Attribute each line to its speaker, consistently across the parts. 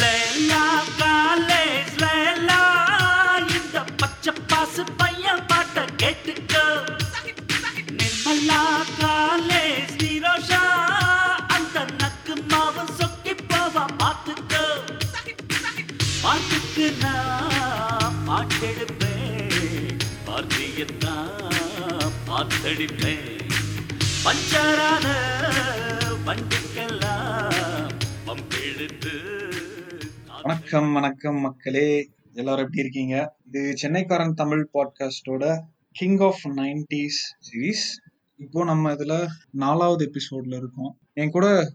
Speaker 1: லேலா college லேலா. இந்த பச்சை பாசு பையன் பாட்ட கேட்டுக்கோ. நிர்மலா காலேஜ் நிரோஷா. அந்த நக்கு மாவன் சொக்கி போவா பார்த்துக்கோ. பாட்டுக்கு நான் பாட்டெடுப்பேன். பார்த்தியத்தான் பார்த்தடிப்பேன். பஞ்சரான வண்டி
Speaker 2: வணக்கம் வணக்கம் மக்களே. எல்லாரும் எப்படி இருக்கீங்க? இது சென்னைக்காரன் தமிழ் பாட்காஸ்டோட கிங் ஆஃப் நைன்டிஸ் சீரீஸ் இப்போ நம்ம இதுல நாலாவது எபிசோட்ல இருக்கோம். என் கூட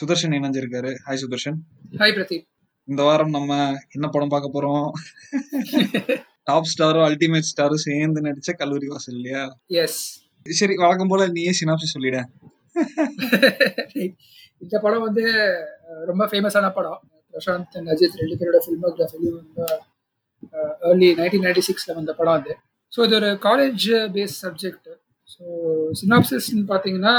Speaker 2: சுதர்ஷன் இணைஞ்சிருக்காரு. ஹாய் சுதர்ஷன்.
Speaker 3: ஹாய் பிரதீப்.
Speaker 2: இந்த வாரம் நம்ம என்ன படம் பார்க்க போறோம்? டாப் ஸ்டாரும் அல்டிமேட் ஸ்டாரும் சேர்ந்து நடிச்ச கல்லூரி வாசல் இல்லையா?
Speaker 3: எஸ்
Speaker 2: சரி வழக்கம் போல நீயே சினாப்சி சொல்லிட.
Speaker 3: இந்த படம் வந்து ரொம்ப ஃபேமஸான படம். பிரசாந்த் அஜித் ரெண்டு பேரோட ஃபில்மோகிராஃபிலையும் ரொம்ப ஏர்லி நைன்டீன் நைன்டி சிக்ஸில் வந்த படம் அது. ஸோ இது ஒரு காலேஜ் பேஸ் சப்ஜெக்ட் ஸோ சினாப்சிஸ்ன்னு பார்த்தீங்கன்னா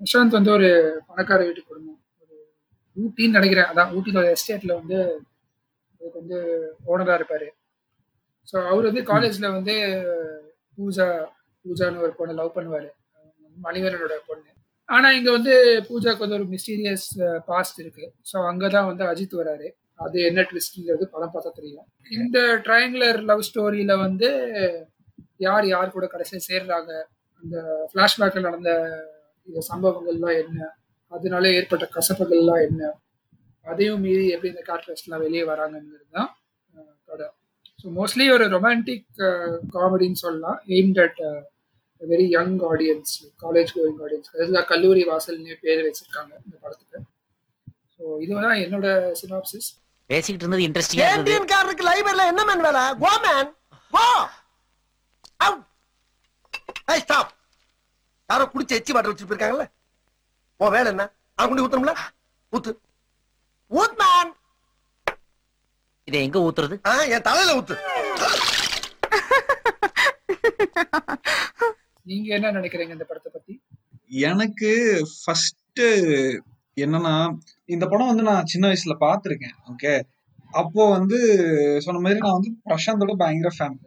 Speaker 3: பிரசாந்த் வந்து ஒரு பணக்கார வீட்டு குடும்பம். ஒரு ஊட்டின்னு நினைக்கிறேன். அதான் ஊட்டியில் ஒரு எஸ்டேட்டில் வந்து அதுக்கு வந்து ஓனராக இருப்பார். ஸோ அவர் வந்து காலேஜில் வந்து பூஜா பூஜான்னு ஒரு பொண்ணை லவ் பண்ணுவார். மணிவரனோட பொண்ணு. ஆனா இங்க வந்து பூஜாக்கு வந்து ஒரு மிஸ்டீரியஸ் பாஸ்ட் இருக்கு. ஸோ அங்கதான் வந்து அஜித் வராரு. அது என்ன ட்விஸ்ட்ங்கிறது படம் பார்த்தா தெரியும். இந்த ட்ரையாங்குலர் லவ் ஸ்டோரியில வந்து யார் யார் கூட கடைசியில் சேர்றாங்க? அந்த ஃப்ளாஷ்பேக்கில் நடந்த இந்த சம்பவங்கள்லாம் என்ன? அதனால ஏற்பட்ட கசப்புகள்லாம் என்ன? அதையும் மீறி எப்படி இந்த கேரக்டர்ஸ்லாம் வெளியே வராங்கங்கிறது தான் படம் ஸோ மோஸ்ட்லி ஒரு ரொமான்டிக் காமெடின்னு சொல்லலாம். Aimed at very young audience college going audience அதுதான் கல்லூரி வாசல்னே பேர் வச்சிருக்காங்க இந்த படத்துக்கு. ஸோ இதுதான் என்னோட சினாப்சிஸ்
Speaker 4: பேசிக்கிட்டு இருந்தது இன்ட்ரெஸ்டிங்கா இருந்தது.
Speaker 5: காரருக்கு லைப்ரரியில என்ன மேன் வேலை? கோ மேன் கோ அவுட் ஏய் ஸ்டாப் யாரோ குடிச்சு எச்சி வாட்டர் வச்சுட்டு போயிருக்காங்கல்ல? உன் வேலை என்ன? அவன் குடி ஊத்தணும்ல? ஊத்து. ஊத் மேன்
Speaker 4: இதை எங்க ஊத்துறது?
Speaker 5: ஆ, என் தலையில ஊத்து.
Speaker 3: நீங்க என்ன நினைக்கிறீங்க இந்த படத்தை பத்தி?
Speaker 2: எனக்கு ஃபர்ஸ்ட் என்னன்னா இந்த படம் வந்து நான் சின்ன வயசுல பார்த்திருக்கேன் ஓகே அப்போ வந்து சொன்ன மாதிரி நான் வந்து பிரசாந்தோட பயங்கர ஃபேன்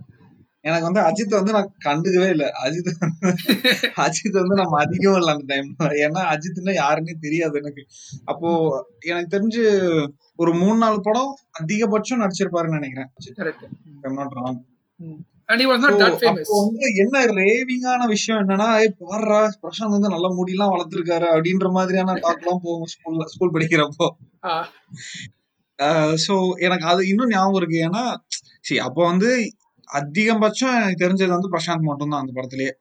Speaker 2: எனக்கு வந்து அஜித் வந்து நான் கண்டுக்கவே இல்லை. அஜித் அஜித் வந்து நான் மதிக்கவும் இல்லை அந்த டைம்ல ஏன்னா அஜித்னா யாருன்னே தெரியாது எனக்கு. அப்போ எனக்கு தெரிஞ்சு ஒரு மூணு நாலு படம் அதிகபட்சம் நடிச்சிருப்பாருன்னு நினைக்கிறேன்.
Speaker 3: And he was not
Speaker 2: So,
Speaker 3: that famous.
Speaker 2: அப்போ வந்து என்ன ரேவிங்கான விஷயம் என்னன்னா ஏய் பிரசாந்த் வந்து நல்ல முடியெல்லாம் வளர்த்துருக்காரு அப்படின்ற மாதிரியான டாக் எல்லாம் போகும் ஸ்கூல்ல ஸ்கூல் படிக்கிறப்போ. சோ எனக்கு அது இன்னும் ஞாபகம் இருக்கு. ஏன்னா சரி அப்போ வந்து அதிகபட்சம் தெரிஞ்சது வந்து பிரசாந்த் மட்டும்தான் அந்த படத்திலேயே.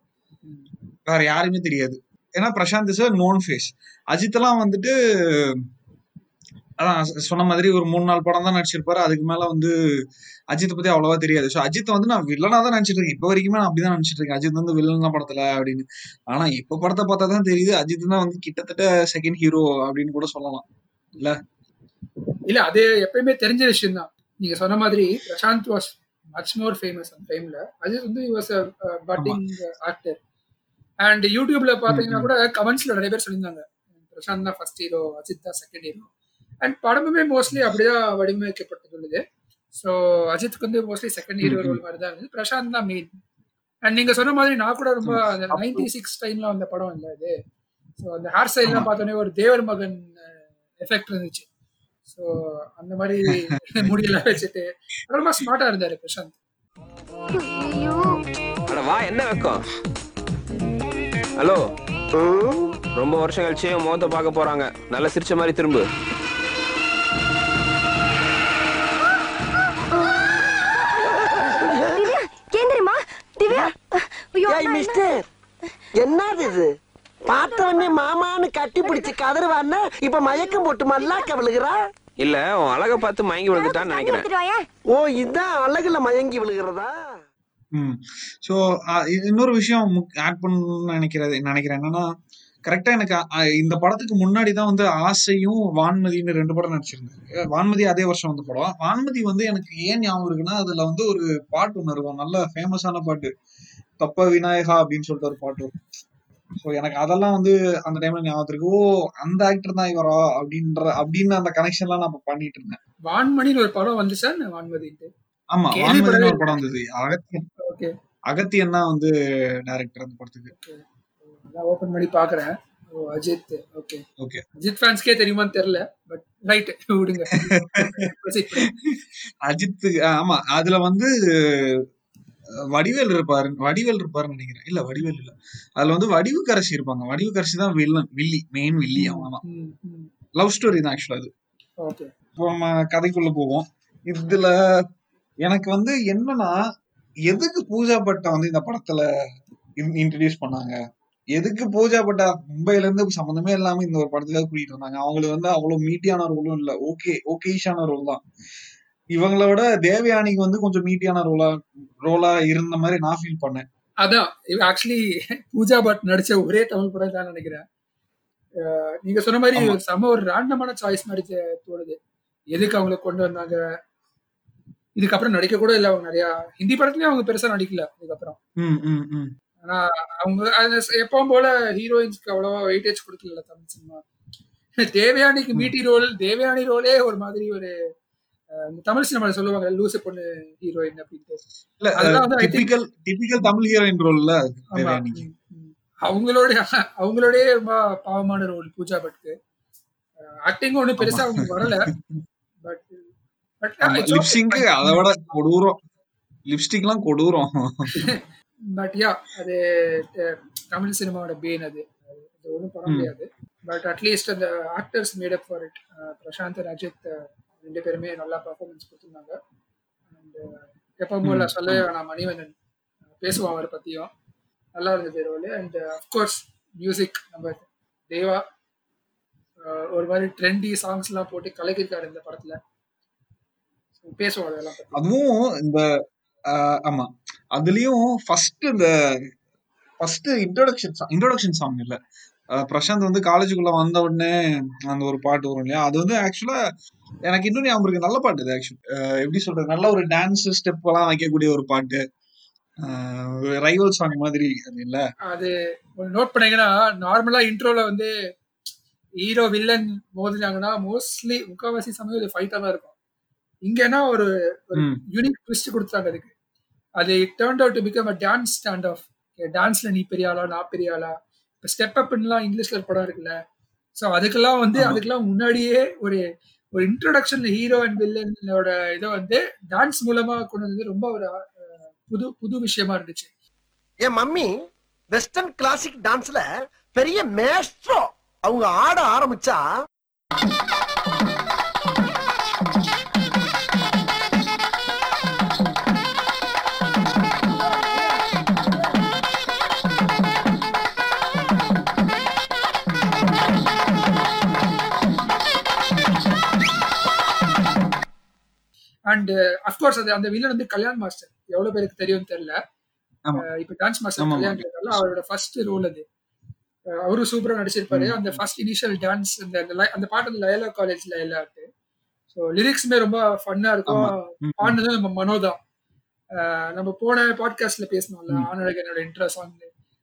Speaker 2: வேற யாருமே தெரியாது. ஏன்னா Prashanth is known face Ajith எல்லாம் வந்துட்டு அதான் சொன்ன மாதிரி ஒரு மூணு நாலு படம் தான் நடிச்சிருப்பாரு. அதுக்கு மேல வந்து அஜித் பத்தி அவ்வளவா தெரியாது. ஸோ அஜித் வந்து நான் வில்லனா தான் நினைச்சிட்டு இருக்கேன் இப்போ வரைக்குமே நான் அப்படிதான் நினைச்சிட்டு இருக்கேன் அஜித் வந்து வில்லன் படத்துல அப்படின்னு. ஆனா இப்ப படத்தை பார்த்தா தான் தெரியுது அஜித் தான் வந்து கிட்டத்தட்ட செகண்ட் ஹீரோ அப்படின்னு கூட சொல்லலாம்.
Speaker 3: இல்ல? அது எப்பயுமே தெரிஞ்ச விஷயம் தான் நீங்க சொன்ன மாதிரி Prashanth was much more famous அந்த டைம்ல அஜித் வந்து வாஸ் பட்டிங் ஆக்டர் அண்ட் யூடியூப்ல பாத்தீங்கன்னா கூட கமெண்ட்ஸ்ல நிறைய பேர் சொல்லியிருந்தாங்க. பிரசாந்த் தான் ஃபர்ஸ்ட் ஹீரோ அஜித் தான் செகண்ட் ஹீரோ அண்ட் படமுமே மோஸ்ட்லி அப்படிதான் வடிவமைக்கப்பட்டுள்ளது. ஸோ அஜித்துக்கு வந்து மோஸ்ட்லி செகண்ட் ஹீரோ ரோல் மாதிரி தான் இருந்தது. பிரசாந்த் தான் மெயின் அண்ட் நீங்க சொன்ன மாதிரி நான் கூட ரொம்ப அந்த நைன்டி சிக்ஸ் டைம்ல வந்த படம் இல்லை அது. ஸோ அந்த ஹேர் ஸ்டைல்லாம் பார்த்தோன்னே ஒரு தேவர் மகன் எஃபெக்ட் இருந்துச்சு. ஸோ அந்த மாதிரி முடியெல்லாம் வச்சுட்டு ரொம்ப ஸ்மார்ட்டா இருந்தாரு பிரசாந்த்.
Speaker 6: அட வா என்ன வெக்கம்? ஹலோ. ரொம்ப வருஷம் கழிச்சு உன் முகத்தை பார்க்க போறாங்க. நல்லா சிரிச்ச மாதிரி திரும்பு.
Speaker 5: மிஸ்டர் என்னது இது? பார்த்த உடனே மாமான்னு கட்டி பிடிச்சு கதறுவான்னா இப்ப மயக்கம் போட்டு மல்லாக்க விழுகிறா?
Speaker 6: இல்ல உன் அழகை பார்த்து மயங்கி விழுந்துட்டான்னு நினைக்கிறேன்.
Speaker 5: ஓ இதான் அழகுல மயங்கி விழுகிறதா?
Speaker 2: ஸோ இன்னொரு விஷயம் ஆட் பண்ணணும்னு நினைக்கிறது நினைக்கிறேன். என்னன்னா கரெக்டா எனக்கு இந்த படத்துக்கு முன்னாடி தான் வந்து ஆசையும் வான்மதின்னு ரெண்டு படம் நடிச்சிருந்தாரு. வான்மதி அதே வருஷம் வந்த படம். வான்மதி வந்து எனக்கு ஏன் ஞாபகம் இருக்குன்னா அதுல வந்து ஒரு பாட்டு ஒன்று இருக்கும். நல்ல ஃபேமஸான பாட்டு. தப்ப விநாயகா அப்படின்னு சொல்லிட்டு ஒரு பாட்டு சோ எனக்கு அதெல்லாம் வந்து அந்த டைம்ல ஞாபகம் இருக்கு. ஓ அந்த ஆக்டர் தான் இவரா அப்படின்ற அப்படின்னு அந்த கனெக்ஷன் எல்லாம் நான் பண்ணிட்டு இருந்தேன்.
Speaker 3: வான்மணின்னு ஒரு படம் வந்துச்சா என்ன வான்மதின்ட்டு?
Speaker 2: ஆமா வான்மதினு ஒரு. படம் வந்தது. அகத்தியன்.
Speaker 3: ஓகே.
Speaker 2: அகத்தியன் தான் வந்து டைரக்டர் அந்த படத்துக்கு.
Speaker 3: நான் ஓபன் பண்ணி பாக்குறேன் oh Ajith okay
Speaker 2: okay
Speaker 3: Ajith ஃபேன்ஸ்க்கே தெரியுமான்னு தெரியல பட் ரைட் விடுங்க.
Speaker 2: அஜித் ஆமா அதுல வந்து வடிவேல் இருப்பாரு வடிவேல் இருப்பாருன்னு நினைக்கிறேன். இல்ல வடிவேல் இல்ல. அதுல வந்து வடிவுக்கரசி இருப்பாங்க. வடிவுக்கரசி தான் வில்லன் வில்லி மெயின் வில்லி அவங்க
Speaker 3: ம்.
Speaker 2: லவ் ஸ்டோரி தான் ஆக்சுவலா அது.
Speaker 3: ஓகே
Speaker 2: இப்போ நம்ம கதைக்குள்ள போவோம். இதுல எனக்கு வந்து என்னன்னா எதுக்கு பூஜா பட்டை வந்து இந்த படத்துல இன்ட்ரடியூஸ் பண்ணாங்க? எதுக்கு பூஜா பட்டா? மும்பைல இருந்து சம்மந்தமே இல்லாம இந்த ஒரு படத்துல கூட்டிட்டு வந்தாங்க. அவங்களுக்கு வந்து அவ்வளவு மீட்டியான ரோலும் இல்ல. ஓகே ஓகேஷான ரோல் தான். இவங்களோட தேவயானிக்கு வந்து கொஞ்சம் மீட்டியான ரோலா ரோலா இருந்த மாதிரி நான் ஃபீல் பண்ணேன்.
Speaker 3: அதான் ஆக்சுவலி பூஜா பட் நடிச்ச ஒரே தமிழ் படம் தான் நினைக்கிறேன். நீங்க சொன்ன மாதிரி செம ஒரு ரேண்டமான சாய்ஸ் மாதிரி தோணுது. எதுக்கு அவங்கள கொண்டு வந்தாங்க? இதுக்கப்புறம் நடிக்க கூட இல்லை அவங்க நிறைய. ஹிந்தி படத்துலயும் அவங்க பெருசா நடிக்கல இதுக்கப்புறம் ஆனா அவங்க எப்பவும் போல ஹீரோயின்ஸ்க்கு அவ்வளவா வெயிட்டேஜ் கொடுக்கல தமிழ் சினிமா. தேவயானிக்கு மீட்டி ரோல் தேவயானி ரோலே ஒரு மாதிரி ஒரு தமிழ் சினிமால சொல்லுவாங்க லூசு பொண்ணு ஹீரோயின் அப்படின்ட்டு.
Speaker 2: டிபிக்கல் தமிழ் ஹீரோயின் ரோல்ல.
Speaker 3: அவங்களோட அவங்களோட ரொம்ப பாவமான ரோல் பூஜா பட்க்கு ஆக்டிங் ஒன்றும் பெருசா அவங்க வரல. பட் பட்
Speaker 2: லிப்சிங்க் அதை விட கொடூரம். லிப்ஸ்டிக் எல்லாம் கொடூரம்.
Speaker 3: பட் யா அது தமிழ் சினிமாவோட பேன் அது. அது ஒன்றும் பண்ண. முடியாது. பட் அட்லீஸ்ட் அந்த actors made up for it Prashanth ah, ரெண்டு பேருமே நல்லா பர்ஃபார்மன்ஸ் கொடுத்துருந்தாங்க. அண்ட் எப்பவும் போல சொல்லவே வேணாம் மணிவண்ணன். அஹ், பேசுவான் அவரை பத்தியும். நல்லா இருந்தது ரோல் அண்ட் அஃப்கோர்ஸ் மியூசிக் நம்ம தேவா ஒரு மாதிரி ட்ரெண்டி சாங்ஸ் எல்லாம் போட்டு கலக்கிருக்காரு இந்த படத்துல. பேசுவோம் அதெல்லாம்
Speaker 2: அதுவும் இந்த ஆஹ் ஆமா. அதுலயும் ஃபர்ஸ்ட் இந்த ஃபர்ஸ்ட் இன்ட்ரோடக்ஷன் இன்ட்ரோடக்ஷன் சாங் இல்ல. பிரசாந்த் வந்து காலேஜுக்குள்ள வந்த உடனே அந்த ஒரு பாட்டு வரும் இல்லையா? அது வந்து ஆக்சுவலா எனக்கு இன்னும் ஞாபகம் இருக்கு. நல்ல பாட்டு இது ஆக்சுவலி எப்படி சொல்றது? நல்ல ஒரு டான்ஸ் ஸ்டெப் எல்லாம் வைக்கக்கூடிய ஒரு பாட்டு. ரைவல் சாங் மாதிரி அது இல்ல.
Speaker 3: அது நோட் பண்ணீங்கன்னா நார்மலா இன்ட்ரோல வந்து ஹீரோ வில்லன் மோதினாங்கன்னா மோஸ்ட்லி முக்காவாசி சமயம் இது ஃபைட்டா தான் இருக்கும். இங்கன்னா ஒரு. யூனிக் ட்விஸ்ட் கொடுத்தாங்க அதுக்கு. அது turn out to become a dance stand off டான்ஸ்ல நீ பெரிய ஆளா நான் பெரிய ஆளா? இப்போ ஸ்டெப் அப்லாம் இங்கிலீஷ்ல படம் இருக்குல்ல. ஸோ அதுக்கெல்லாம் வந்து. அதுக்கெல்லாம் முன்னாடியே ஒரு ஒரு இன்ட்ரோடக்ஷன்ல ஹீரோ அண்ட் வில்லனோட இதை வந்து டான்ஸ் மூலமா கொண்டு வந்து ரொம்ப ஒரு புது புது விஷயமா இருந்துச்சு.
Speaker 5: என் மம்மி வெஸ்டர்ன் கிளாசிக் டான்ஸ்ல பெரிய மேஸ்ட்ரோ அவங்க ஆட ஆரம்பிச்சா?
Speaker 3: அண்ட் அஃப்கோர்ஸ் அது அந்த வில்லன் வந்து கல்யாண் மாஸ்டர். எவ்வளவு பேருக்கு தெரியும்னு தெரியல. இப்ப டான்ஸ் மாஸ்டர் கல்யாண் அவரோட ஃபர்ஸ்ட் ரோல் அது. அவரும் சூப்பரா நடிச்சிருப்பாரு. அந்த ஃபர்ஸ்ட் இனிஷியல் டான்ஸ் அந்த அந்த அந்த பாட்டு வந்து லயலா காலேஜ்ல எல்லாருக்கு ஸோ லிரிக்ஸுமே ரொம்ப ஃபன்னா இருக்கும்.
Speaker 2: ஆமா. ம், ம்.
Speaker 3: பாடினது நம்ம மனோதான். நம்ம போன பாட்காஸ்ட்ல பேசணும்ல. ஆனழகனோட intro song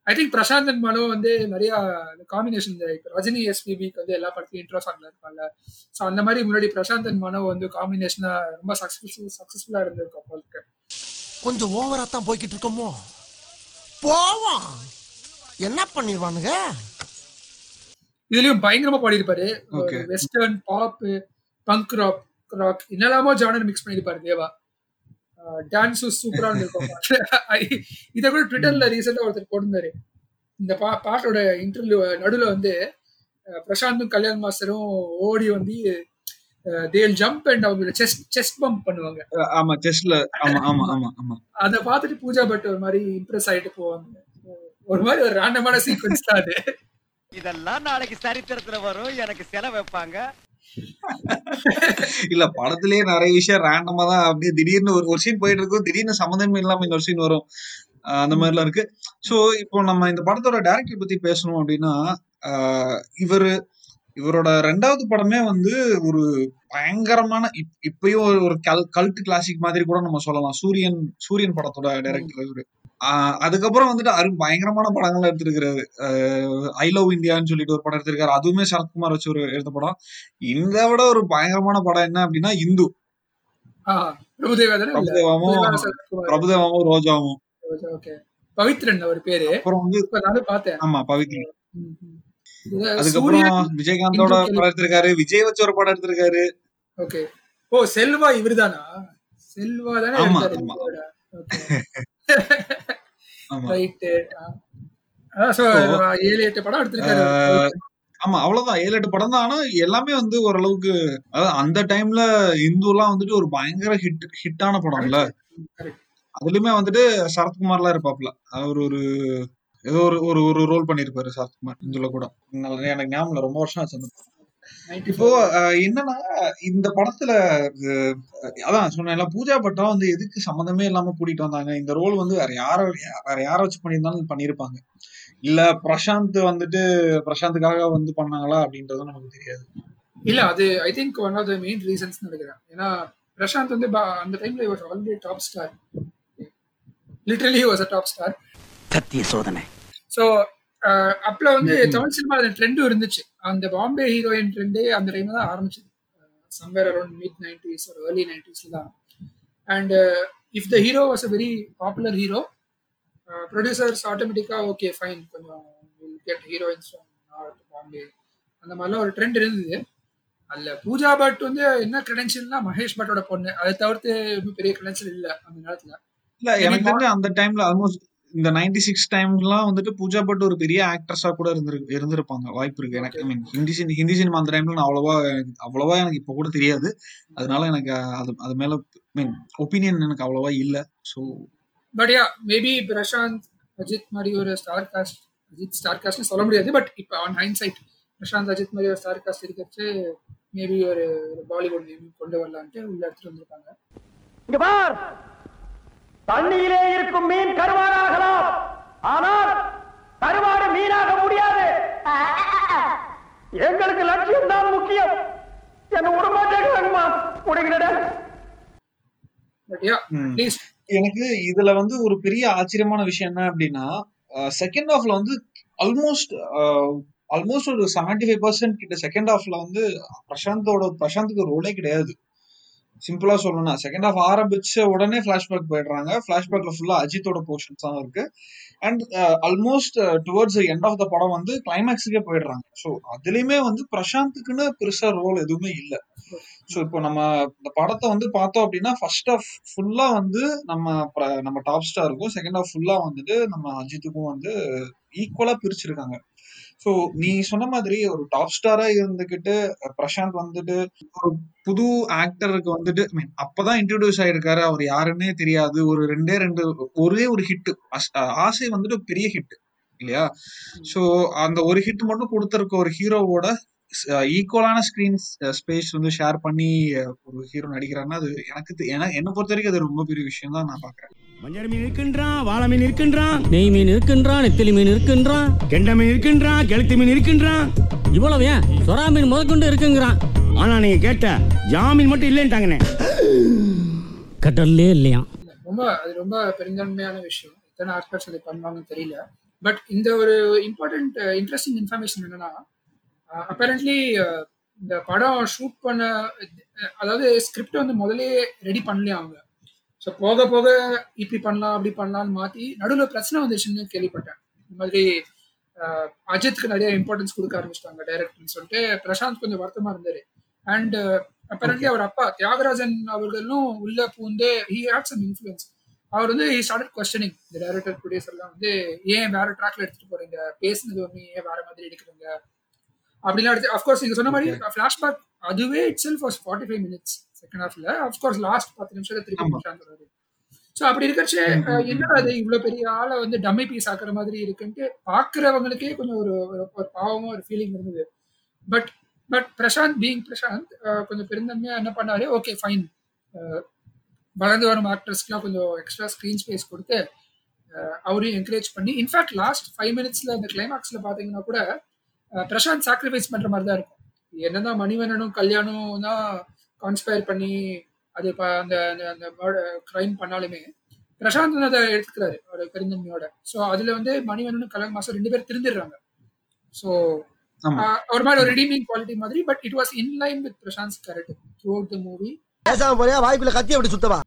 Speaker 3: I think Prashanth Mano வந்து நிறைய காம்பினேஷன் ரஜினி எஸ்பிபிக்கு வந்து எல்லா படத்துலயும் இன்ட்ரோ சாங்ல இருப்பாங்க. ஸோ அந்த மாதிரி முன்னாடி பிரசாந்த் மனோ வந்து காம்பினேஷனா ரொம்ப சக்சஸ்ஃபுல் சக்சஸ்ஃபுல்லா இருந்திருக்கும் அவங்களுக்கு
Speaker 5: கொஞ்சம் ஓவரா தான் போய்கிட்டு இருக்கோமோ? போவோம். என்ன பண்ணிடுவானுங்க
Speaker 3: இதுலயும் பயங்கரமா பாடியிருப்பாரு. Western pop punk rock rock என்னெல்லாமோ ஜானர் மிக்ஸ் பண்ணிருப்பாரு தேவா. டான்ஸும் சூப்பரா இருந்திருக்கும் இதை கூட ட்விட்டர்ல ரீசெண்டா ஒருத்தர் போட்டிருந்தாரு. இந்த பா பாட்டோட இன்டர்வியூ நடுவுல வந்து பிரசாந்தும் கல்யாண் மாஸ்டரும் ஓடி வந்து தேல் ஜம்ப் அண்ட் அவங்களோட செஸ்ட் செஸ்ட் பம்ப் பண்ணுவாங்க.
Speaker 2: ஆமா செஸ்ல ஆமா ஆமா ஆமா ஆமா.
Speaker 3: அதை பார்த்துட்டு பூஜா பட் ஒரு மாதிரி இம்ப்ரெஸ் ஆயிட்டு போவாங்க. ஒரு மாதிரி ஒரு ரேண்டமான சீக்வன்ஸ் தான் அது.
Speaker 7: இதெல்லாம் நாளைக்கு சரித்திரத்துல வரும். எனக்கு செலவு வைப்பாங்க.
Speaker 2: இல்ல படத்திலேயே நிறைய விஷயம் ரேண்டமா தான் அப்படியே திடீர்னு ஒரு ஒரு சீன் போயிட்டு இருக்கும். திடீர்னு சம்மந்தமே இல்லாம இன்னொரு சீன் வரும். அந்த அந்த மாதிரிலாம் இருக்கு. சோ இப்போ நம்ம இந்த படத்தோட டைரக்டர் பத்தி பேசணும் அப்படின்னா ஆஹ் இவரு இவரோட ரெண்டாவது படமே வந்து ஒரு பயங்கரமான இப்- இப்பயும் ஒரு ஒரு கல் கல்ட் கிளாசிக் மாதிரி கூட நம்ம சொல்லலாம். சூரியன் சூரியன் படத்தோட டைரக்டர் இவரு. அதுக்கப்புறம் வந்துட்டு அரு பயங்கரமான படங்கள் எடுத்திருக்கிறாரு. ஐ லவ் இந்தியான்னு சொல்லிட்டு ஒரு படம் எடுத்திருக்காரு. அதுவுமே சரத்குமார் வச்சு ஒரு எடுத்த படம். இதை விட ஒரு பயங்கரமான படம் என்ன அப்படின்னா இந்து. பிரபுதேவாவும் பிரபுதேவாவும் ரோஜாவும்.
Speaker 3: பவித்ரன் அவர் பேரு.
Speaker 2: அப்புறம் வந்து ஆமா பவித்ரன். அதுக்கப்புறம் விஜயகாந்தோட
Speaker 3: இந்து
Speaker 2: படம் எடுத்திருக்காரு விஜய் வச்சு ஒரு படம் எடுத்திருக்காரு.
Speaker 3: ஓகே. ஓ செல்வா இவர்தானா? செல்வா தானே
Speaker 2: ஆமா, ஆமா.
Speaker 3: ஓகே.
Speaker 2: ஆமா.
Speaker 3: ரைட்டு. சோ
Speaker 2: So,
Speaker 3: ஏழு எட்டு படம் எடுத்திருக்காரு.
Speaker 2: ஆஹ் ஆமா அவ்வளவுதான். ஏழு எட்டு படம் தான். ஆனா எல்லாமே வந்து ஓரளவுக்கு அதாவது அந்த டைம்ல இந்துலாம் வந்துட்டு ஒரு பயங்கர ஹிட் ஹிட்டான படம்ல. அதுலயுமே வந்துட்டு சரத்குமார்லாம் இருப்பாப்ல அவர் ஒரு ஏதோ ஒரு ஒரு ஒரு ரோல் பண்ணியிருப்பாரு சரத்குமார் இதுல கூட. நல்ல- எனக்கு ஞாபகம் ரொம்ப வருஷம் ஆச்சு இப்போ என்னன்னா இந்த படத்துல அதான் சொன்னேன்ல பூஜா பட்டம் வந்து எதுக்கு சம்மந்தமே இல்லாம கூட்டிட்டு வந்தாங்க? இந்த ரோல் வந்து வேற யார வேற யார வச்சு பண்ணியிருந்தாலும் பண்ணிருப்பாங்க. இல்ல பிரசாந்த் வந்துட்டு பிரசாந்துக்காக வந்து பண்ணாங்களா அப்படின்றதும் நமக்கு தெரியாது.
Speaker 3: இல்ல அது I think one of the main reasons நினைக்கிறேன் ஏன்னா பிரசாந்த் வந்து அந்த டைம்ல இவர் already top star literally was a top star
Speaker 4: சத்திய சோதனை.
Speaker 3: ஸோ அப்பல வந்து தமிழ் சினிமா ட்ரெண்டும் இருந்துச்சு. அந்த பாம்பே ஹீரோயின் ட்ரெண்டே அந்த டைம்ல தான் ஆரம்பிச்சது. சம்வேர் அரௌண்ட் மிட் நைன்டிஸ் ஒரு ஏர்லி நைன்டிஸ்ல தான். And if the hero was a very popular hero producers ஆட்டோமேட்டிக்காக ஓகே ஃபைன் கொஞ்சம் கெட் ஹீரோயின்ஸ் பாம்பே. அந்த மாதிரிலாம் ஒரு ட்ரெண்ட் இருந்தது. அதுல பூஜா பட் வந்து என்ன கிரெடென்ஷியல்னா மகேஷ் பட்டோட பொண்ணு. அதை தவிர்த்து பெரிய கிரெடென்ஷியல் இல்ல அந்த நேரத்துல.
Speaker 2: இல்ல எனக்கு தெரிஞ்ச அந்த டைம்ல ஆல்மோஸ்ட் இந்த நைன்டி சிக்ஸ் டைம்லாம் வந்துட்டு பூஜா பட் ஒரு பெரிய ஆக்ட்ரஸா கூட இருந்திரு இருந்திருப்பாங்க. வாய்ப்பு இருக்கு. எனக்கு I mean Hindi cine Hindi cinema அந்த டைம்ல நான் அவ்வளவா எனக்கு- அவ்வளவா எனக்கு இப்ப கூட தெரியாது. அதனால எனக்கு அது அது மேல மீன் ஒப்பீனியன் எனக்கு அவ்வளவா இல்ல. So
Speaker 3: but ya maybe Prashanth Ajith மாதிரி ஒரு ஸ்டார் காஸ்ட் அஜித் ஸ்டார் காஸ்ட்னு சொல்ல முடியாது. பட் இப்போ on hindsight Prashanth Ajith மாதிரி ஒரு ஸ்டார் காஸ்ட் இருக்கிறச்சு மேபி ஒரு பாலிவுட் நேம் கொண்டு வரலான்ட்டு உள்ள எடுத்துட்டு வந்திருக்காங்க.
Speaker 7: இங்க பார்! தண்ணியிலே இருக்கும் மீன் கருவாடாகலாம். ஆனால் கருவாடு மீனாக முடியாது. எங்களுக்கு லட்சியம் தான் முக்கியம். என்ன விடமாட்டேங்கிறாங்கம்மா முடிகிறட
Speaker 3: பட் யா
Speaker 2: ம்.
Speaker 3: அட்லீஸ்ட்
Speaker 2: எனக்கு இதுல வந்து ஒரு பெரிய ஆச்சரியமான விஷயம் என்ன அப்படின்னா செகண்ட் ஹாஃப்ல வந்து ஆல்மோஸ்ட் ஆல்மோஸ்ட் ஒரு செவன்டி ஃபைவ் பர்சன்ட் கிட்ட செகண்ட் ஹாஃப்ல வந்து பிரசாந்தோட பிரசாந்துக்கு ரோலே கிடையாது. சிம்பிளா சொல்லணும்னா செகண்ட் ஹாஃப் ஆரம்பிச்ச உடனே பிளாஷ்பேக் போயிடுறாங்க. பிளாஷ்பேக்ல ஃபுல்லா அஜித்தோட போர்ஷன்ஸ் தான் இருக்கு. And almost towards end of the படம் வந்து கிளைமேக்ஸுக்கே போயிடுறாங்க. ஸோ அதுலயுமே வந்து பிரசாந்துக்குன்னு பெருசா ரோல் எதுவுமே இல்லை. ஸோ இப்போ நம்ம இந்த படத்தை வந்து பார்த்தோம் அப்படின்னா ஃபர்ஸ்ட் ஆஃப் ஃபுல்லா வந்து நம்ம நம்ம டாப் ஸ்டாருக்கும் செகண்ட் ஆஃப் ஃபுல்லா வந்துட்டு நம்ம அஜித்துக்கும் வந்து ஈக்குவலா பிரிச்சிருக்காங்க. ஸோ நீ சொன்ன மாதிரி ஒரு டாப் ஸ்டாரா இருந்துகிட்டு பிரசாந்த் வந்துட்டு ஒரு புது ஆக்டருக்கு வந்துட்டு mean, அப்பதான் இன்ட்ரடியூஸ் ஆயிருக்காரு. அவர் யாருன்னே தெரியாது. ஒரு ரெண்டே ரெண்டு ஒரே ஒரு ஹிட் ஆசை வந்துட்டு பெரிய ஹிட் இல்லையா? சோ அந்த ஒரு ஹிட் மட்டும் கொடுத்திருக்க ஒரு ஹீரோவோட ஈக்குவலான ஸ்கிரீன் ஸ்பேஸ் வந்து ஷேர் பண்ணி ஒரு ஹீரோ நடிக்கிறாருன்னா அது எனக்கு என்னை பொறுத்த வரைக்கும் அது ரொம்ப பெரிய விஷயம் தான் நான் பாக்குறேன்.
Speaker 8: மஞ்சள் மீன் இருக்கின்றான் வாழை மீன் இருக்கின்றான்
Speaker 9: நெய் மீன் இருக்கின்றான் நெத்திலி மீன் இருக்கின்றான்
Speaker 8: கெண்டை மீன் இருக்கின்றான் கெளுத்தி மீன் இருக்கின்றான்
Speaker 9: இவ்வளவு ஏன்? சொரா மீன் முதற்கொண்டு இருக்குங்கிறான்.
Speaker 8: ஆனா நீங்க கேட்ட ஜாமீன் மட்டும் இல்லைன்ட்டாங்கண்ணே.
Speaker 9: கடல்லே இல்லையா?
Speaker 3: ரொம்ப அது ரொம்ப பெருந்தன்மையான விஷயம். எத்தனை ஆக்டர்ஸ் அதை பண்ணுவாங்கன்னு தெரியல. பட் இந்த ஒரு இம்பார்ட்டன்ட் இன்ட்ரெஸ்டிங் இன்ஃபர்மேஷன் என்னன்னா அப்பரண்ட்லி இந்த படம் ஷூட் பண்ண அதாவது ஸ்கிரிப்ட் வந்து முதலே ரெடி பண்ணலையா அவங்க? ஸோ போக போக இப்படி பண்ணலாம் அப்படி பண்ணலாம்னு மாற்றி நடுவில் பிரச்சனை வந்துச்சுன்னு கேள்விப்பட்டேன். இந்த மாதிரி அஜித்துக்கு நிறைய இம்பார்ட்டன்ஸ் கொடுக்க ஆரம்பிச்சிட்டாங்க டைரக்டர்னு சொல்லிட்டு. பிரசாந்த் கொஞ்சம் வருத்தமா இருந்தாரு. அண்ட் அப்பரண்ட்லி அவர் அப்பா தியாகராஜன் அவர்களும் உள்ள பூந்து ஹி ஹேட் சம் இன்ஃப்ளூயன்ஸ் அவர் வந்து ஹி ஸ்டார்டட் கொஸ்டனிங் இந்த டைரக்டர் ப்ரொடியூசர்லாம் வந்து ஏன் வேற ட்ராக்ல எடுத்துட்டு போறீங்க? பேசுனது ஒன்று ஏன் வேற மாதிரி எடுக்கிறீங்க? அப்படிலாம் எடுத்து அஃப்கோர்ஸ் நீங்க சொன்ன மாதிரி ஃபிளாஷ்பேக் அதுவே itself was forty five minutes second ஹாஃப்ல அஃப்கோர்ஸ் லாஸ்ட் பத்து நிமிஷத்துல திருப்பி ஸோ அப்படி இருக்கச்சு என்னடா அது இவ்வளவு பெரிய ஆளை வந்து டம்மி பீஸ் ஆக்குற மாதிரி இருக்குன்ட்டு பாக்குறவங்களுக்கே கொஞ்சம் ஒரு ஒரு- ஒரு பாவமா ஒரு ஃபீலிங் இருந்தது. But but Prashanth being Prashanth கொஞ்சம் பெருந்தன்மையா என்ன பண்ணாரு? ஓகே ஃபைன் வளர்ந்து வரும் ஆக்டர்ஸ்க்குலாம் கொஞ்சம் எக்ஸ்ட்ரா ஸ்க்ரீன் ஸ்பேஸ் கொடுத்து அவரையும் என்கரேஜ் பண்ணி இன்ஃபேக்ட் லாஸ்ட் ஃபைவ் மினிட்ஸ்ல அந்த கிளைமாக்ஸ்ல பாத்தீங்கன்னா கூட பிரசாந்த் சாக்ரிஃபைஸ் பண்ற மாதிரி தான் இருக்கும். என்னதான் மணிவண்ணனும் கல்யாணம் தான் கான்ஸ்பயர் பண்ணி அது அந்த அந்த- கிரைம் பண்ணாலுமே பிரசாந்த் வந்து அதை எடுத்துக்கிறாரு ஒரு பெருந்தன்மையோட. ஸோ அதுல வந்து மணிவண்ணனும் கல்யாண் மாசம் ரெண்டு பேரும் திருந்திடுறாங்க. ஸோ
Speaker 2: ஆமா.
Speaker 3: ஒரு மாதிரி ஒரு ரெடீமிங் குவாலிட்டி மாதிரி but it was in line with Prashanth character throughout the movie
Speaker 5: வாய்க்குள்ள கத்தி அப்படி சுத்தவா?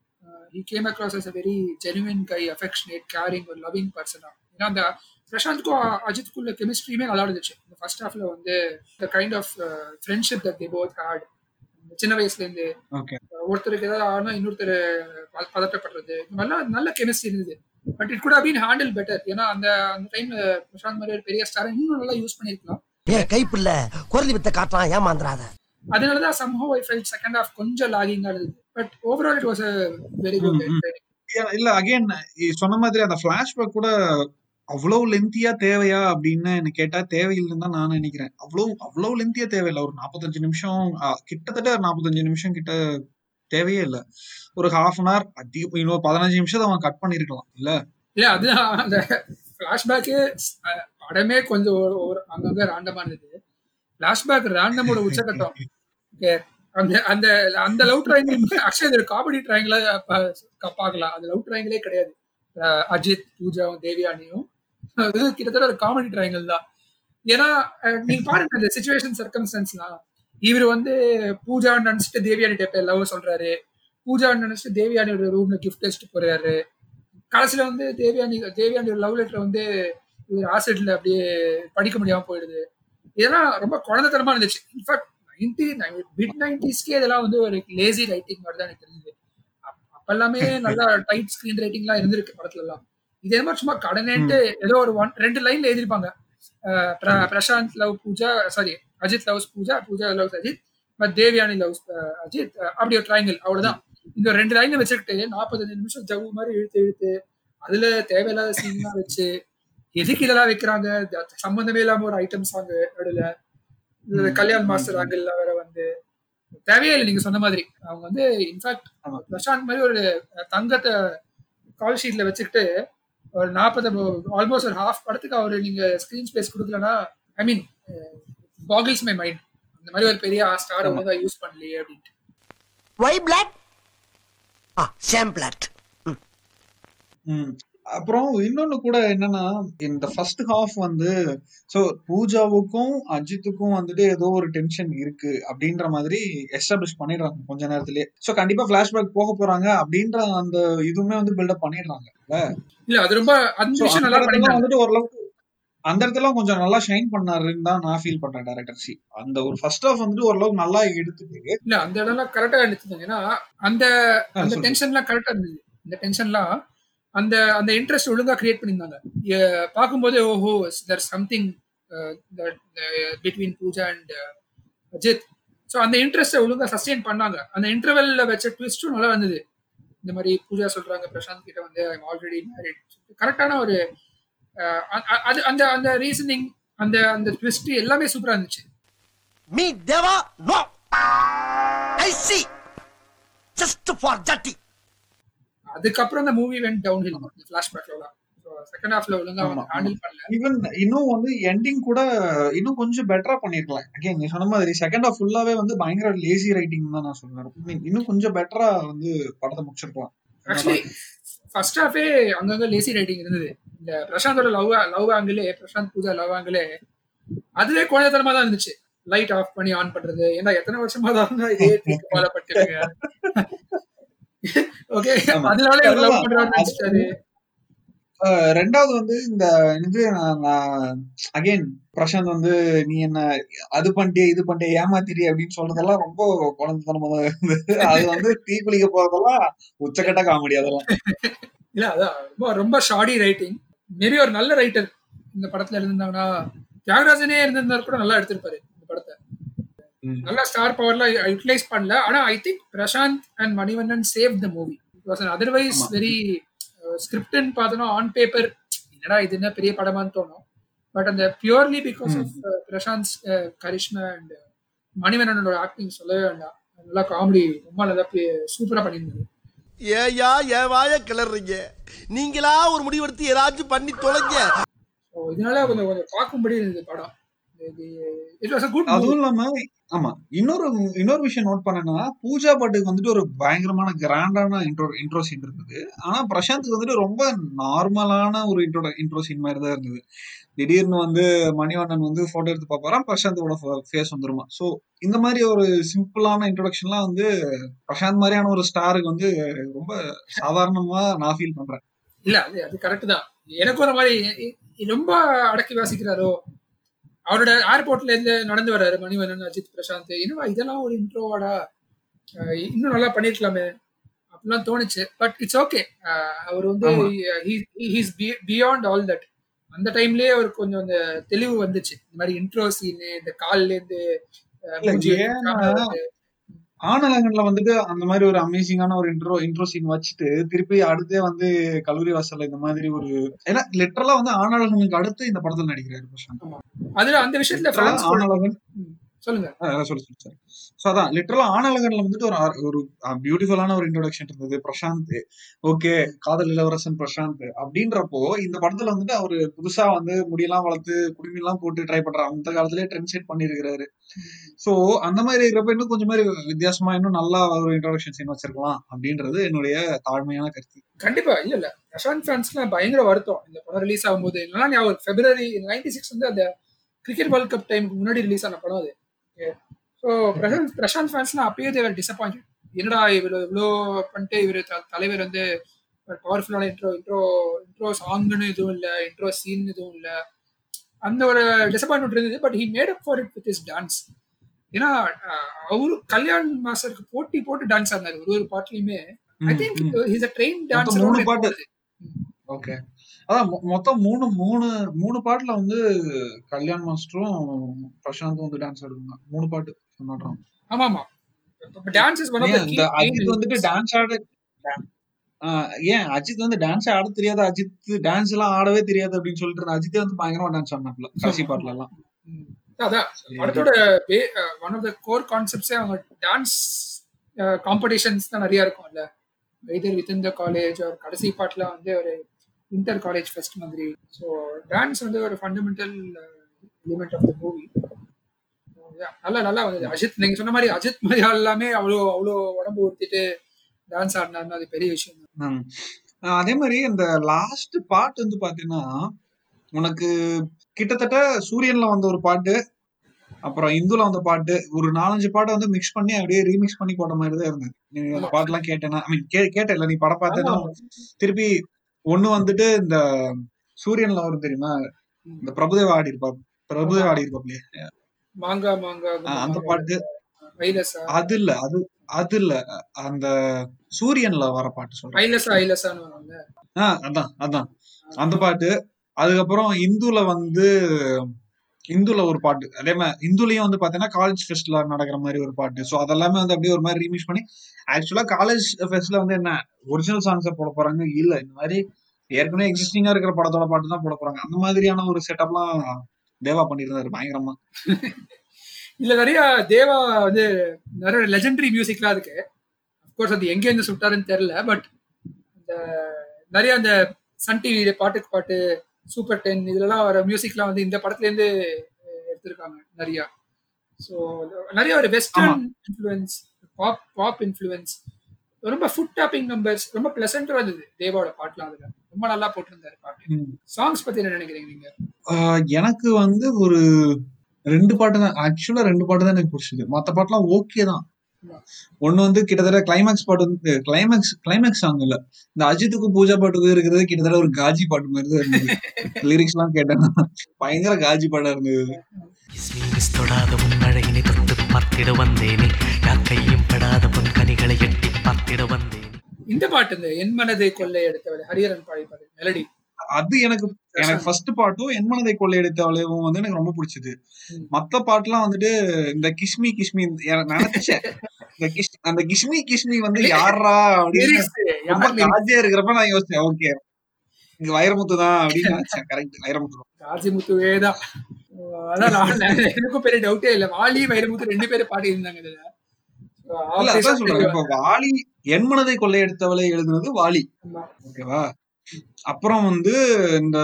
Speaker 3: he came across as a very genuine guy, affectionate, caring, ஒரு loving person. ஏன்னா அந்த பிரசாந்த்க்கும் அ- அஜித்துக்கும் உள்ள கெமிஸ்ட்ரியுமே நல்லா இருந்துச்சு. இந்த ஃபர்ஸ்ட் ஹாஃப்ல வந்து the kind of friendship that they both had சின்ன வயசுல இருந்து ஒருத்தருக்கு ஏதாவது ஆனா இன்னொருத்தர் பதட்டப்படுறது. மாதிரிலாம் நல்ல கெமிஸ்ட்ரி இருந்தது. But it could been handle better ஏன்னா அந்த அந்த டைம்ல பிரசாந்த் மாதிரி ஒரு பெரிய ஸ்டார் இன்னும் நல்லா யூஸ் பண்ணிருக்கலாம்
Speaker 5: ஏன் கைப்பில்ல குரலி வித்த காட்டலாம் ஏமாந்துறாத.
Speaker 3: அதனாலதான் சம்ஹவ் ஐ ஃபெல்ட் செகண்ட் ஹாஃப் கொஞ்சம் லாகிங்கா இருந்தது. But overall it was a very good.
Speaker 2: இல்ல அகைன் சொன்ன மாதிரி அந்த பிளாஷ்பேக் கூட அவ்வளவு லென்த்தியா தேவையா அப்படின்னு எனக்கு கேட்டா தேவையில்லைன்னு தான் நான் நினைக்கிறேன். அவ்வளவு அவ்வளவு லென்த்தியா தேவையில்லை. ஒரு நாற்பத்தஞ்சு நிமிஷம் அஹ் கிட்டத்தட்ட நாற்பத்தஞ்சு நிமிஷம் கிட்ட தேவையே இல்ல. ஒரு ஹாஃப் அன் ஹவர் அதிக இன்னொரு பதினஞ்சு நிமிஷம் அவன் கட் பண்ணிருக்கலாம் இல்ல?
Speaker 3: இல்ல அது அந்த பிளாஷ்பேக்கு படமே கொஞ்சம் ஒரு ஒரு அங்கங்க ராண்டமா இருந்தது பிளாஷ்பேக் ராண்டமோட உச்சகட்டம். அந்த அந்த அந்த லவ் ட்ரையாங்கிள் ஆக்சுவலி இது காமெடி ட்ரையாங்கிள பார்க்கலாம். அந்த லவ் ட்ரையாங்கிளே கிடையாது. அஹ் அஜித் பூஜாவும் தேவியானியும் கிட்டத்தட்ட ஒரு காமெடி ட்ரையாங்கிள் தான். ஏன்னா நீங்க பாருங்க அந்த சுச்சுவேஷன் சர்க்கம்ஸ்டன்ஸ்லாம் இவர் வந்து பூஜா நினைச்சிட்டு தேவியானிட்ட லவ் சொல்றாரு. பூஜா நினைச்சிட்டு தேவியானியோட ரூம்ல கிஃப்ட் வச்சுட்டு போறாரு. கடைசியில வந்து தேவியானி தேவியானியோட லவ் லெட்டர் வந்து இவர் ஹாஸ்பிட்டல்ல அப்படியே படிக்க முடியாம போயிடுது. இதெல்லாம் ரொம்ப குழந்தைத்தனமா இருந்துச்சு. இன்ஃபேக்ட் நைன்டி மிட் நைன்டிஸ்க்கே இதெல்லாம் வந்து ஒரு லேசி ரைட்டிங் மாதிரி தான் எனக்கு தெரிஞ்சது. அப்ப அப்ப எல்லாமே நல்லா டைட் ஸ்கிரீன் ரைட்டிங்லாம் இருந்திருக்கு படத்துல எல்லாம் இதே மாதிரி சும்மா கடனேன்ட்டு ஏதோ ஒரு ஒன் ரெண்டு லைன்ல எழுதிருப்பாங்க Prashanth love Pooja sorry Ajith loves Pooja Pooja loves Ajith but Devayani loves Ajith அப்படி ஒரு ட்ரையாங்கிள் அவ்வளவுதான். இந்த ரெண்டு லைன்ல வச்சுக்கிட்டு நாற்பத்தஞ்சு நிமிஷம் ஜவ்வு மாதிரி இழுத்து இழுத்து அதுல தேவையில்லாத சீன்லாம் வச்சு எதுக்கு இதெல்லாம் வைக்கிறாங்க? சம்பந்தமே இல்லாம ஒரு ஐட்டம் சாங் நடுல இது கல்யாண் மாஸ்டர் ஆங்கிள் வேற வந்து தேவையே இல்லை நீங்க சொன்ன மாதிரி. அவங்க வந்து இன்ஃபேக்ட். பிரசாந்த் மாதிரி ஒரு தங்கத்தை கால் ஷீட்ல வச்சுக்கிட்டு ஒரு நாற்பது ஆல்மோஸ்ட் ஒரு ஹாஃப் படத்துக்கு அவரு நீங்க ஸ்கிரீன் ஸ்பேஸ் கொடுக்கலன்னா ஐ மீன் பாகிள்ஸ் மை மைண்ட் அந்த மாதிரி ஒரு பெரிய ஸ்டார் ஒழுங்கா யூஸ் பண்ணலையே அப்படின்ட்டு.
Speaker 5: Why black ah same black
Speaker 2: ம். அப்புறம் இன்னொன்னு கூட என்னன்னா இந்த ஃபர்ஸ்ட் ஹாஃப் வந்து சோ பூஜாவுக்கும் அஜித்துக்கும் வந்துட்டு ஏதோ ஒரு டென்ஷன் இருக்கு அப்படின்ற மாதிரி எஸ்டாப்ளிஷ் பண்ணிடுறாங்க கொஞ்ச நேரத்திலேயே சோ கண்டிப்பா பிளாஷ்பேக் போக போறாங்க அப்படின்ற அந்த இதுவுமே வந்து பில்டப் பண்ணிடுறாங்க.
Speaker 3: இல்ல அது ரொம்ப நல்லா பண்ணிருந்தாங்க
Speaker 2: வந்துட்டு ஓரளவுக்கு அந்த இடத்துல கொஞ்சம் நல்லா ஷைன் பண்ணாருன்னு தான் நான் ஃபீல் பண்றேன் டேரக்டர் சி. அந்த ஒரு ஃபர்ஸ்ட் ஹாஃப் வந்துட்டு ஓரளவுக்கு நல்லா எடுத்துட்டு
Speaker 3: இல்ல அந்த இடம்லாம் கரெக்டா எடுத்துதாங்க ஏன்னா அந்த அந்த. டென்ஷன்லாம் கரெக்டா இருந்தது இந்த டென்ஷன்லாம் அந்த அந்த இன்ட்ரெஸ்ட் ஒழுங்கா கிரியேட் பண்ணியிருந்தாங்க. பார்க்கும்போது ஓஹோ there something between Pooja and Ajith. So அந்த இன்ட்ரெஸ்ட்டை ஒழுங்கா சஸ்டெயின் பண்ணாங்க. அந்த இன்டர்வெல்ல வச்ச ட்விஸ்டும் நல்லா வந்தது இந்த மாதிரி பூஜா சொல்றாங்க பிரசாந்த் கிட்ட வந்து ஐம் ஆல்ரெடி மேரிட் கரெக்டான ஒரு அது அந்த அந்த ரீசனிங் அந்த அந்த ட்விஸ்ட் எல்லாமே சூப்பரா இருந்துச்சு.
Speaker 5: Me Deva no I see just for ஜட்டி
Speaker 3: அதுக்கப்புறம் அந்த மூவி வெண்ட் டவுன் ஹில் ஃபிளாஷ்பேக்ல செகண்ட் ஹாஃப்ல ஒழுங்கா ஹேண்டில் பண்ணல.
Speaker 2: ஈவன் இன்னும் வந்து எண்டிங் கூட இன்னும் கொஞ்சம் பெட்டரா பண்ணிருக்கலாம் அகைன் நீ சொன்ன மாதிரி செகண்ட் ஹாஃப் ஃபுல்லாவே வந்து பயங்கர லேசி ரைட்டிங் தான் நான் சொல்றேன் இன்னும் கொஞ்சம் பெட்டரா வந்து படத்தை முடிச்சிருக்கலாம்.
Speaker 3: ஆக்சுவலி ஃபர்ஸ்ட் ஹாஃபே அங்கங்க லேசி ரைட்டிங் இருந்தது. இந்த பிரசாந்தோட லவ் லவ் ஆங்கிலே பிரசாந்த் பூஜா லவ் ஆங்கிலே அதுவே குழந்தைத்தனமா தான் இருந்துச்சு. லைட் ஆஃப் பண்ணி ஆன் பண்றது. ஏன்னா எத்தனை வருஷமா தான் இதே ஃபாலோ ஓகே. அதனால லவ்
Speaker 2: அதுதான்.
Speaker 3: பண்றாருன்னு
Speaker 2: அது
Speaker 3: நினைச்சிட்டாரு
Speaker 2: அஹ் ரெண்டாவது வந்து இந்த இது அகைன் பிரசாந்த் வந்து நீ என்ன அது பண்ணிட்டே இது பண்ணிட்டே ஏமாத்திரி அப்படின்னு சொல்றதெல்லாம் ரொம்ப குழந்தைத்தனமா தான் இருந்தது. அது வந்து தீ குளிக்க போறதெல்லாம் உச்சக்கட்ட காமெடி அதெல்லாம்.
Speaker 3: இல்ல அதான் ரொம்ப ரொம்ப ஷார்டி ரைட்டிங் மேபி ஒரு நல்ல ரைட்டர் இந்த படத்துல இருந்திருந்தாங்கன்னா தியாகராஜனே இருந்திருந்தா கூட நல்லா எடுத்திருப்பாரு இந்த படத்தை. நல்ல ஸ்டார் பவர்ல யூட்டிலைஸ் பண்ணல. ஆனா I think Prashanth and Manivannan save the movie it was otherwise. Very ஸ்கிரிப்ட்னு பார்த்தோம்னா ஆன் பேப்பர் என்னடா இது என்ன பெரிய படமான்னு தோணும். பட் அந்த purely because. Of Prashanth Karishma and மணிவண்ணனோட acting சொல்லவே வேண்டாம். நல்லா காமெடி ரொம்ப நல்லா சூப்பரா பண்ணியிருந்தது.
Speaker 5: ஏயா ஏன் வாய கிளறீங்க நீங்களா ஒரு முடிவெடுத்து ஏதாச்சும் பண்ணி தொலைங்க.
Speaker 3: இதனால கொஞ்சம் கொஞ்சம் பார்க்கும்படி இருந்தது படம்.
Speaker 2: அதுவும் இல்லாம ஆமா இன்னொரு இன்னொரு விஷயம் நோட் பண்ணேன்னா பூஜா பாட்டுக்கு வந்துட்டு ஒரு பயங்கரமான கிராண்டான இன்ட்ரோ இன்ட்ரோ சீன் இருந்தது. ஆனா பிரசாந்த்க்கு வந்துட்டு ரொம்ப நார்மலான ஒரு இன்ட்ரோ இன்ட்ரோ சீன் மாதிரி தான் இருந்தது. திடீர்னு வந்து மணிவண்ணன் வந்து போட்டோ எடுத்து பார்ப்பாராம் பிரசாந்தோட ஃபேஸ் வந்துருமா. சோ இந்த மாதிரி ஒரு சிம்பிளான இன்ட்ரோடக்ஷன்லாம் வந்து பிரசாந்த் மாதிரியான ஒரு ஸ்டாருக்கு வந்து ரொம்ப சாதாரணமா நான் ஃபீல் பண்றேன்.
Speaker 3: இல்ல அது அது கரெக்ட் தான். எனக்கு ஒரு மாதிரி ரொம்ப அடக்கி வாசிக்கிறாரோ அவரோட ஏர்போர்ட்ல இருந்து நடந்து வர்றாரு மணிவண்ணன் அஜித் பிரசாந்த். என்னவா இதெல்லாம் ஒரு இன்ட்ரோவாடா இன்னும் நல்லா பண்ணிருக்கலாமே அப்படிலாம் தோணுச்சு. பட் இட்ஸ் ஓகே அவர் வந்து. ஹீஸ் பியாண்ட் ஆல் தட் அந்த டைம்லயே அவருக்கு கொஞ்சம் அந்த தெளிவு வந்துச்சு. இந்த மாதிரி இன்ட்ரோ சீனு இந்த கால்ல இருந்து
Speaker 2: ஆனலகன்ல வந்துட்டு அந்த மாதிரி ஒரு அமேசிங்கான ஒரு இன்ட்ரோ இன்ட்ரோ சீன் வச்சுட்டு திருப்பி அடுத்தே வந்து கல்லூரி வாசல்ல இந்த மாதிரி ஒரு ஏன்னா லிட்டரலா வந்து ஆனலகனுக்கு அடுத்து இந்த படத்துல நடிக்கிறாரு பிரசாந்த்.
Speaker 3: அதுல அந்த விஷயத்துல
Speaker 2: ஆனலகன்
Speaker 3: சொல்லுங்க.
Speaker 2: சொல்லு சொல்லு சார் ஸோ அதான் லிட்டரலா ஆனலகன்ல வந்துட்டு ஒரு ஒரு பியூட்டிஃபுல்லான ஒரு இன்ட்ரோடக்ஷன் இருந்தது. பிரசாந்த் ஓகே காதல் இளவரசன் பிரசாந்த் அப்படின்றப்போ இந்த படத்துல வந்துட்டு அவரு புதுசா வந்து முடியெல்லாம் வளர்த்து குடுமியெல்லாம் போட்டு ட்ரை பண்றாரு அந்த காலத்திலேயே ட்ரெண்ட் செட் பண்ணிருக்கிறாரு சோ அந்த மாதிரி இருக்கிறப்ப இன்னும் கொஞ்சம் மாதிரி வித்தியாசமா இன்னும் நல்லா ஒரு இன்ட்ரோடக்ஷன் சீன் வச்சிருக்கலாம் அப்படின்றது என்னுடைய தாழ்மையான கருத்து.
Speaker 3: கண்டிப்பா. இல்ல இல்ல. பிரசாந்த் ஃபேன்ஸ்லாம் பயங்கர வருத்தம். இந்த படம் ரிலீஸ் ஆகும்போது. நல்லா ஞாபகம் பிப்ரவரி நைன்டி சிக்ஸ் வந்து அந்த கிரிக்கெட் வேர்ல்ட் கப் டைமுக்கு முன்னாடி ரிலீஸ் ஆன படம் அது. ஸோ பிரசாந்த் பிரசாந்த் ஃபேன்ஸ்லாம் அப்பயே தேவர் டிசப்பாயிண்ட் என்னடா இவ்வளோ இவ்வளோ பண்ணிட்டு இவர் தலைவர் வந்து பவர்ஃபுல்லான இன்ட்ரோ இன்ட்ரோ இன்ட்ரோ சாங்னு எதுவும் இல்லை இன்ட்ரோ சீன் எதுவும் இல்லை. அந்த ஒரு டிசப்பாயின்மெண்ட் இருந்தது but he made up for it with his dance ஏன்னா அவரு கல்யாண் மாஸ்டருக்கு போட்டி போட்டு டான்ஸ் ஆடினாரு ஒரு ஒரு பாட்டுலயுமே. I think. Is a train
Speaker 2: மொத்தம் மூணு
Speaker 3: டான்ஸ்
Speaker 2: பாட்டு. ஓகே அதான் மொத்தம் மூணு மூணு மூணு பாட்டுல வந்து கல்யாண் மாஸ்டரும் பிரசாந்தும் வந்து டான்ஸ் ஆடுவாங்க. மூணு பாட்டு சொன்னாட்டம்
Speaker 3: ஆமா ஆமா
Speaker 2: இந்த அஜித் வந்துட்டு டான்ஸ் ஆட ஏன் அஜித் வந்து டான்ஸ் ஆட தெரியாது. அஜித் டான்ஸ் எல்லாம் ஆடவே தெரியாது அப்படின்னு சொல்லிட்டு இருந்த அஜித்தே வந்து பயங்கரமா டான்ஸ் ஆடினாப்ல கடைசி பாட்டுல எல்லாம்
Speaker 3: அதான் படத்தோட ஒன் ஆஃப் த கோர் கான்செப்ட்ஸே அவங்க டான்ஸ் காம்படிஷன்ஸ் தான் நிறைய இருக்கும்ல. வெய்தர் வித் த காலேஜ் ஒரு கடைசி பாட்டுல வந்து ஒரு இன்டர் காலேஜ் ஃபெஸ்ட் மாதிரி. ஸோ டான்ஸ் வந்து ஒரு fundamental element of the movie நல்லா நல்லா வந்தது. அஜித் நீங்க சொன்ன மாதிரி அஜித் மாதிரி எல்லாமே அவ்வளோ அவ்வளோ உடம்பு ஊத்திட்டு டான்ஸ் ஆடினாருன்னா அது பெரிய விஷயம்.
Speaker 2: அதே மாதிரி இந்த லாஸ்ட் பாட்டு வந்து பாத்தீங்கன்னா உனக்கு கிட்டத்தட்ட சூரியன்ல வந்த ஒரு பாட்டு அப்புறம் இந்துல வந்த பாட்டு ஒரு நாலஞ்சு பாட்டை வந்து மிக்ஸ் பண்ணி அப்படியே ரீமிக்ஸ் பண்ணி போட்ட மாதிரி தான் இருந்தது. நீ அந்த பாட்டுலாம் கேட்டேன்னா ஐ மீன் கேட்ட இல்ல நீ படம் பார்த்தேன்னா திருப்பி ஒண்ணு வந்துட்டு இந்த சூரியன்ல வரும் தெரியுமா? இந்த பிரபுதேவா ஆடி இருப்பா பிரபுதேவா ஆடி இருப்பாப்லையே
Speaker 3: மாங்கா மாங்கா
Speaker 2: அந்த பாட்டு. அது இல்ல அது அது இல்ல. அந்த சூரியன்ல வர பாட்டு சொல்றேன். அதான் அதான். அந்த பாட்டு. அதுக்கப்புறம் இந்துல வந்து இந்துல ஒரு பாட்டு. அதே மாதிரி இந்துலயும் வந்து பாத்தீங்கன்னா காலேஜ் ஃபெஸ்ட்ல நடக்கிற மாதிரி ஒரு பாட்டு. ஸோ அதெல்லாமே வந்து அப்படியே ஒரு மாதிரி ரீமிக்ஸ் பண்ணி ஆக்சுவலா காலேஜ் ஃபெஸ்ட்ல வந்து என்ன ஒரிஜினல் சாங்ஸை போட போறாங்க? இல்ல. இந்த மாதிரி ஏற்கனவே எக்ஸிஸ்டிங்கா இருக்கிற படத்தோட பாட்டு தான் போட போறாங்க. அந்த மாதிரியான ஒரு செட்டப்லாம் தேவா பண்ணியிருந்தாரு பயங்கரமா.
Speaker 3: இல்ல நிறைய தேவா வந்து நிறைய லெஜெண்டரி மியூசிக்லாம் இருக்கு. அப்கோர்ஸ் அது எங்கே இருந்து சுட்டாருன்னு தெரியல பட் இந்த நிறைய அந்த சன் டிவி பாட்டுக்கு பாட்டு சூப்பர் டென் இதுலலாம் வர மியூசிக்லாம் வந்து இந்த படத்துல இருந்து அஹ், எடுத்திருக்காங்க நிறைய ஸோ நிறைய ஒரு western influence pop pop influence ரொம்ப ஃபுட் டாப்பிங் நம்பர்ஸ் ரொம்ப பிளசண்டா இருந்தது. தேவாவோட பாட்டுலாம் அதுல. ரொம்ப நல்லா போட்டிருந்தாரு பாட்டு. சாங்ஸ் பத்தி என்ன நினைக்கிறீங்க நீங்க?
Speaker 2: எனக்கு வந்து ஒரு ரெண்டு பாட்டு தான். ஆக்சுவலா ரெண்டு பாட்டு தான் எனக்கு பிடிச்சது மத்த பாட்டுலாம் ஓகே தான். ஒண்ணு வந்து கிட்டத்தட்ட கிளைமேக்ஸ் பாட்டு வந்து கிளைமேக்ஸ் கிளைமேக்ஸ் சாங் இல்ல. இந்த அஜித்துக்கும் பூஜா பாட்டுக்கும் இருக்கிறது கிட்டத்தட்ட ஒரு காஜி பாட்டு மாதிரி தான் இருந்தது. லிரிக்ஸ் எல்லாம் கேட்டேன்னா பயங்கர காஜி பாட்டா இருந்தது
Speaker 10: மிஸ் தொடாத உன் அழகினை தொட்டு பார்த்திட வந்தேனே. யாக்கையும் படாத பொன் கனிகளை எட்டி பார்த்திட வந்தேன்.
Speaker 3: இந்த பாட்டு இந்த என் மனதை கொள்ளை எடுத்தவர் ஹரியரன் பாடி பாடு மெலடி.
Speaker 2: அது எனக்கு எனக்கு ஃபர்ஸ்ட் பாட்டும் என் மனதை கொள்ளையடித்த அவளையும் வந்து எனக்கு ரொம்ப பிடிச்சது. மத்த பாட்டுலாம் வந்துட்டு இந்த கிஷ்மி கிஷ்மி நினைச்சேன் இந்த கிஷ் அந்த கிஷ்மி கிஷ்மி வந்து யாரா அப்படின்னு? காஜியா இருக்கிறப்ப நான் யோசிச்சேன் ஓகே. இங்க வைரமுத்து தான் அப்படின்னு நினைச்சேன் கரெக்ட் வைரமுத்து தான்.
Speaker 3: அதான் நான் எனக்கும் பெரிய டவுட்டே இல்ல. வாலி வைரமுத்து ரெண்டு பேரும் பாடி இருந்தாங்க இதுல.
Speaker 2: சொல்றேன். இப்ப. வாலி என் மனதை கொள்ளையடித்தவளை எழுதுனது வாலி. ஓகேவா? அப்புறம் வந்து இந்த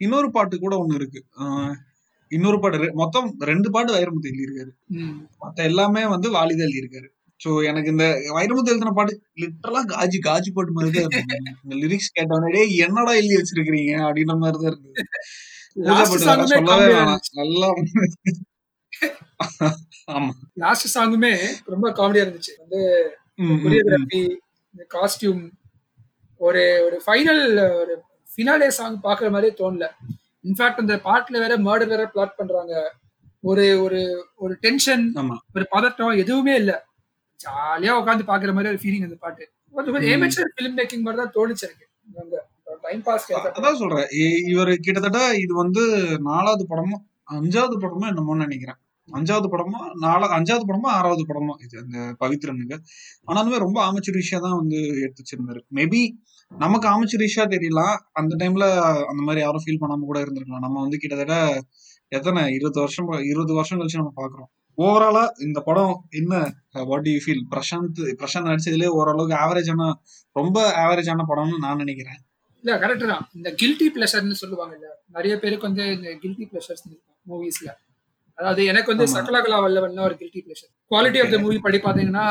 Speaker 2: இன்னொரு பாட்டு கூட ஒண்ணு இருக்கு. இன்னொரு பாட்டு மொத்தம் ரெண்டு பாட்டு வைரமுத்து எழுதியிருக்காரு. மத்த எல்லாமே வந்து வாலிதா எழுதியிருக்காரு. சோ எனக்கு இந்த வைரமுத்து எழுதின பாட்டு லிட்டரலா காஜி காஜி பாட்டு மாதிரி தான் இருந்தது இந்த லிரிக்ஸ் கேட்டோன்னே "டேய், என்னடா எழுதி வச்சிருக்கீங்க அப்படின்ற மாதிரி தான் இருந்தது சொல்லவே வேணாம். நல்லா ஆமா.
Speaker 3: லாஸ்ட் சாங்குமே ரொம்ப காமெடியா இருந்துச்சு. வந்து. கொரியோகிராஃபி காஸ்டியூம் ஒரு ஒரு ஃபைனல் ஒரு ஃபினாலே சாங் பாக்குற மாதிரியே தோணல. இன்ஃபேக்ட் அந்த பாட்டுல வேற மர்டர் வேற பிளாட் பண்றாங்க. ஒரு ஒரு ஒரு டென்ஷன் ஒரு பதட்டம் எதுவுமே இல்ல. ஜாலியா உட்காந்து பாக்குற மாதிரி ஒரு ஃபீலிங் அந்த பாட்டு. ஏமேச்சர் ஃபிலிம் மேக்கிங் மாதிரி தான் தோணுச்சு எனக்கு. டைம் பாஸ்
Speaker 2: அதான் சொல்றேன். இவரு கிட்டத்தட்ட இது வந்து நாலாவது படமோ அஞ்சாவது படமோ என்னமோ நினைக்கிறேன். அஞ்சாவது படமா நாலா அஞ்சாவது படமா ஆறாவது படமா இது அந்த பவித்ரனுங்க ஆனாலுமே ரொம்ப ஆமச்சுரிஷியா தான் வந்து எடுத்து வச்சிருந்தாரு. மேபி நமக்கு ஆமச்சுரிஷியா தெரியலாம் அந்த டைம்ல அந்த மாதிரி யாரும் ஃபீல் பண்ணாம கூட இருந்திருக்கலாம். நம்ம வந்து கிட்டத்தட்ட எத்தனை இருபது வருஷம் இருபது வருஷம் கழிச்சு நம்ம பாக்குறோம். ஓவராலா இந்த படம் என்ன what you feel Prashanth Prashanth நடிச்சதுலேயே ஓரளவுக்கு ஆவரேஜான ரொம்ப ஆவரேஜான படம்னு நான் நினைக்கிறேன்.
Speaker 3: இல்ல கரெக்ட் தான். இந்த கில்ட்டி பிளஷர்னு சொல்லுவாங்க இல்ல நிறைய பேருக்கு வந்து இந்த கில்ட்டி பிளஷர்ஸ் மூவிஸ்ல அதாவது எனக்கு வந்து. சகலகலா வல்லவன் ஒரு guilty pleasure quality of the movie படி பாத்தீங்கன்னா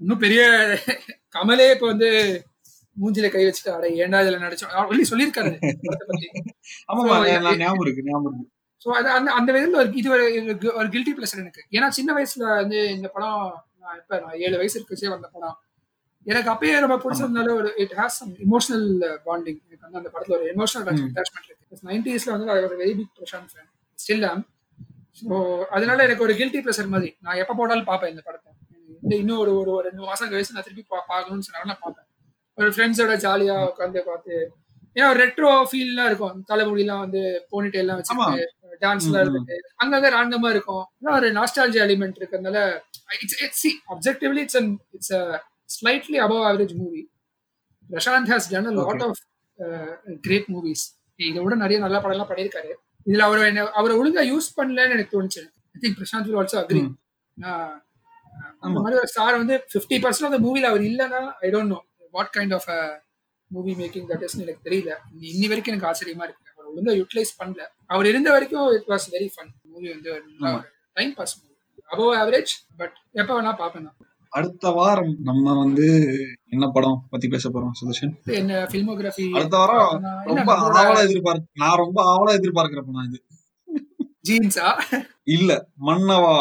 Speaker 3: இன்னும் பெரிய கமலே இப்ப வந்து மூஞ்சில கை வச்சுட்டு அட ஏன்டா இதுல நடிச்சோம்? சொல்லி சொல்லியிருக்காரு
Speaker 2: ஞாபகம் இருக்கு ஞாபகம் இருக்கு.
Speaker 3: ஸோ அது அந்த அந்த விதத்தில் ஒரு இது ஒரு கில்ட்டி பிளஸர் எனக்கு. ஏன்னா சின்ன வயசுல வந்து இந்த படம் நான் எப்ப நான் ஏழு வயசு இருக்கச்சே வந்த படம். எனக்கு அப்பயே ரொம்ப பிடிச்சதுனால ஒரு it has some emotional bonding எனக்கு வந்து அந்த படத்துல ஒரு எமோஷனல். அட்டாச்மெண்ட் இருக்கு. நைன்டிஸ்ல வந்து ஒரு very big Prashanth fan still am so அதனால எனக்கு ஒரு கில்ட்டி பிளஸர் மாதிரி. நான் எப்போ போட்டாலும் பார்ப்பேன் இந்த படத்தை. இந்த இன்னும் ஒரு ஒரு ரெண்டு மாசம் கழிச்சு நான் திருப்பி பார்க்கணும்னு சொன்னாலும் நான் பார்ப்பேன். ஒரு ஃப்ரெண்ட்ஸோட ஜாலியா உட்காந்து பார்த்து ஏன்னா ஒரு ரெட்ரோ ஃபீல்லாம் இருக்கும். தலைமுடிலாம் வந்து போனிட்டே எல்லாம். வச்சுட்டு டான்ஸ்ல
Speaker 2: ம், ம்.
Speaker 3: இருந்துட்டு அங்கங்க ராண்டமா இருக்கும். ஆனா ஒரு நாஸ்டாலஜி எலிமெண்ட் இருக்கிறதுனால it's it's see objectively it's it's slightly above average movie Prashanth has done a lot. Of great movies இதை விட நிறைய நல்ல படம்லாம் பண்ணியிருக்காரு. இதுல அவர் என்ன அவரை ஒழுங்கா யூஸ் பண்ணலன்னு எனக்கு தோணுச்சு I think Prashanth will also agree. அந்த. மாதிரி ஒரு ஸ்டார் வந்து ஃபிஃப்டி பர்சன்ட் அந்த மூவில அவர் இல்லைன்னா I don't know what kind of movie making that is எனக்கு தெரியல இன்னி- வரைக்கும் எனக்கு ஆச்சரியமா இருக்கு அவர் ஒழுங்கா யூட்டிலைஸ் பண்ணல அவர் இருந்த வரைக்கும் it was very fun movie வந்து. Time pass movie above average but எப்போ வேணா பார்ப்பேன்.
Speaker 2: அடுத்த வாரம் நம்ம வந்து என்ன படம் பத்தி பேச போறோம் சுதர்ஷன்
Speaker 3: என்ன ஃபில்மோகிராஃபி
Speaker 2: அடுத்த வாரம் ரொம்ப ஆவலா எதிர்பார்க்க நான் ரொம்ப ஆவலா எதிர்பார்க்கிற படம் இது.
Speaker 3: ஜீன்ஸா?
Speaker 2: இல்ல மன்னவா.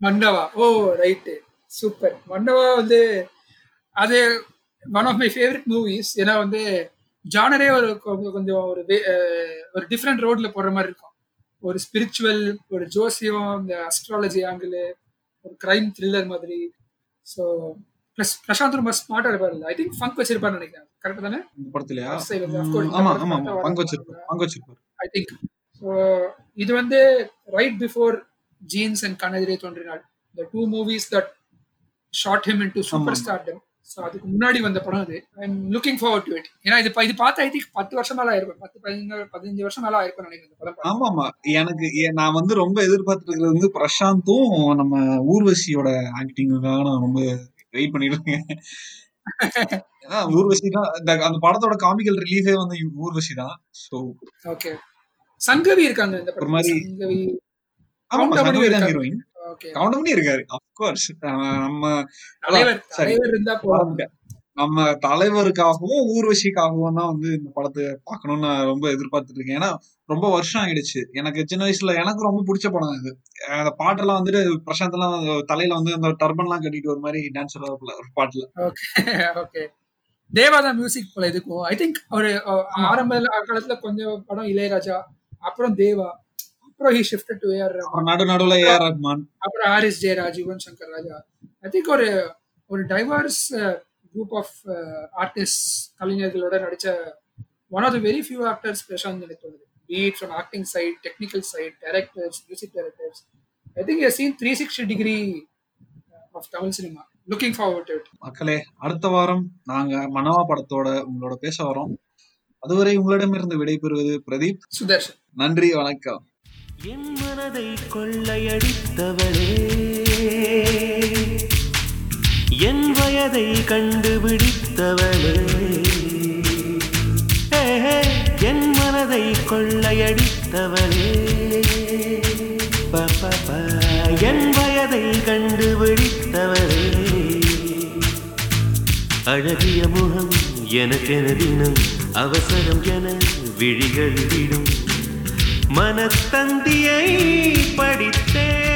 Speaker 3: மன்னவா? Oh right super. மன்னவா வந்து அது one of my favourite movies ஏன்னா வந்து ஜானரே ஒரு கொஞ்சம் ஒரு ஒரு டிஃப்ரெண்ட் ரோட்ல போடுற மாதிரி இருக்கும். ஒரு ஸ்பிரிச்சுவல் ஒரு ஜோசியம் இந்த அஸ்ட்ராலஜி ஆங்கிள் ஒரு கிரைம் த்ரில்லர் மாதிரி. ஸோ ப்ளஸ் பிரசாந்த் ரொம்ப ஸ்மார்ட்டாக இருப்பாரு ஐ திங்க் ஃபங்க் வச்சிருப்பாருன்னு நினைக்கிறேன். கரெக்ட் தானே?
Speaker 2: படத்துலயா? ஆமா ஆமா
Speaker 3: வந்து
Speaker 2: ஆமா
Speaker 3: வர-
Speaker 2: பங்கு வச்சிருப்பாரு. பங்கு வச்சிருப்பாரு.
Speaker 3: ஐ திங்க் இது வந்து right before Jeans and Kannedhire Thondrinal. இந்த two movies that shot him into super stardom so அதுக்கு முன்னாடி வந்த படம் அது. I am looking forward to it ஏன்னா இது இது பார்த்து ஐ திங்க் பத்து வருஷம் மேல ஆயிருக்கும். பத்து பதினஞ்சு பதினஞ்சு வருஷம் மேல ஆயிருக்கும் நினைக்கிறேன் படம்.
Speaker 2: ஆமா ஆமா எனக்கு நான் வந்து ரொம்ப எதிர்பார்த்துட்டு இருக்கிறது வந்து பிரசாந்தும் நம்ம ஊர்வசியோட ஆக்டிங்குக்காக நான் ரொம்ப வெயிட் பண்ணிட்டு இருக்கேன் ஏன்னா ஊர்வசி தான் அந்த படத்தோட காமிக்கல் ரிலீஃபே வந்து ஊர்வசி தான். சோ
Speaker 3: ஓகே சங்கவி இருக்காங்க இந்த
Speaker 2: மாதிரி
Speaker 3: சங்கவி
Speaker 2: ஆமா சங்கவி தான். ஹீரோயின்
Speaker 3: ஓகே
Speaker 2: கவுண்டமணி இருக்காரு அப்கோர்ஸ் நம்ம. நம்ம தலைவருக்காகவும் ஊர்வசிக்காகவும் தான் வந்து இந்த படத்தை பார்க்கணும்னு நான் ரொம்ப எதிர்பார்த்துட்டு இருக்கேன் ஏன்னா ரொம்ப வருஷம் ஆயிடுச்சு. எனக்கு சின்ன வயசுல எனக்கு ரொம்ப பிடிச்ச படம் இது அந்த பாட்டெல்லாம் வந்துட்டு பிரசாந்த் எல்லாம் தலையில வந்து அந்த டர்பன் எல்லாம் கட்டிட்டு ஒரு மாதிரி டான்ஸ் ஒரு பாட்டுல.
Speaker 3: ஓகே மியூசிக் போல இதுக்கும். ஐ திங்க் ஒரு ஆரம்ப காலத்துல கொஞ்சம் படம் இளையராஜா அப்புறம் தேவா. அப்புறம் ஹி ஷிஃப்டட் டு ஏஆர்
Speaker 2: நடு நடுவுல ஏ ஆர் ரஹ்மான்
Speaker 3: அப்புறம் ஹாரிஸ் ஜெயராஜ் யுவன் சங்கர் ராஜா ஐ திங்க் ஒரு ஒரு டைவர்ஸ் குரூப் ஆஃப் ஆர்டிஸ்ட் கலைஞர்களோட நடிச்ச one of the very few actors Prashanth எனக்கு தோணுது be it from acting side technical side directors music directors I think seen three sixty degree of Tamil cinema looking forward it
Speaker 2: மக்களே அடுத்த வாரம் நாங்க மனவா படத்தோட உங்களோட பேச வரோம். அதுவரை உங்களிடமிருந்து விடைபெறுவது பிரதீப்.
Speaker 3: சுதர்ஷன்.
Speaker 2: நன்றி வணக்கம்.
Speaker 1: என் மனதை கொள்ளையடித்தவளே. என் வயதை கண்டுபிடித்தவளே. என் மனதை கொள்ளையடித்தவளே. என் வயதை கண்டுபிடித்தவளே. அழகிய முகம் எனக்கென தினம் அவசரம் என விழிகள் விடும். மனத்தந்தியை படித்தேன்.